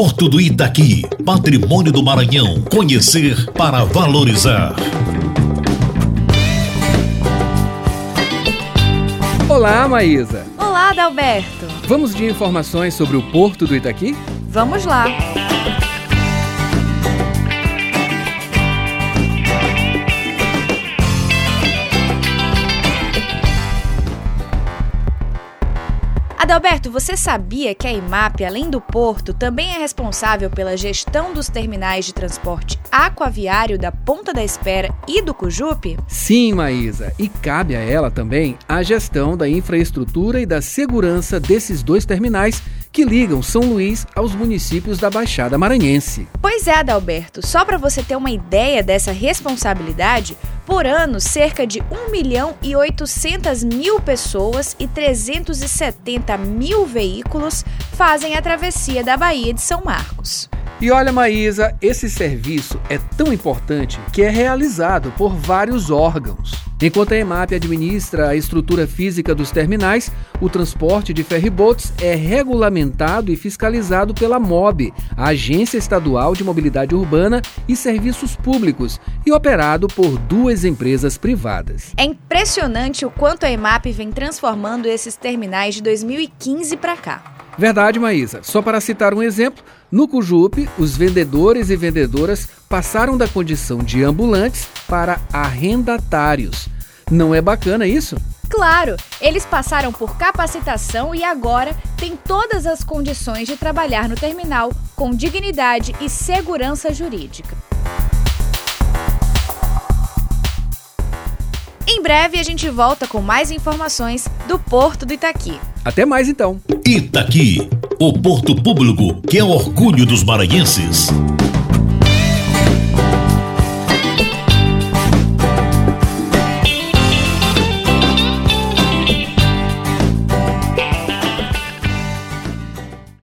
Porto do Itaqui, patrimônio do Maranhão. Conhecer para valorizar. Olá, Maísa. Olá, Adalberto. Vamos de informações sobre o Porto do Itaqui? Vamos lá. Adalberto, você sabia que a IMAP, além do porto, também é responsável pela gestão dos terminais de transporte aquaviário da Ponta da Espera e do Cujupe? Sim, Maísa, e cabe a ela também a gestão da infraestrutura e da segurança desses dois terminais que ligam São Luís aos municípios da Baixada Maranhense. Pois é, Adalberto, só para você ter uma ideia dessa responsabilidade, por ano, cerca de 1 milhão e 800 mil pessoas e 370 mil veículos fazem a travessia da Baía de São Marcos. E olha, Maísa, esse serviço é tão importante que é realizado por vários órgãos. Enquanto a EMAP administra a estrutura física dos terminais, o transporte de ferribotes é regulamentado e fiscalizado pela MOB, a Agência Estadual de Mobilidade Urbana e Serviços Públicos, e operado por duas empresas privadas. É impressionante o quanto a EMAP vem transformando esses terminais de 2015 para cá. Verdade, Maísa. Só para citar um exemplo, no Cujupe, os vendedores e vendedoras passaram da condição de ambulantes para arrendatários. Não é bacana isso? Claro, eles passaram por capacitação e agora têm todas as condições de trabalhar no terminal com dignidade e segurança jurídica. Em breve a gente volta com mais informações do Porto do Itaqui. Até mais então. Itaqui, o porto público que é orgulho dos maranhenses.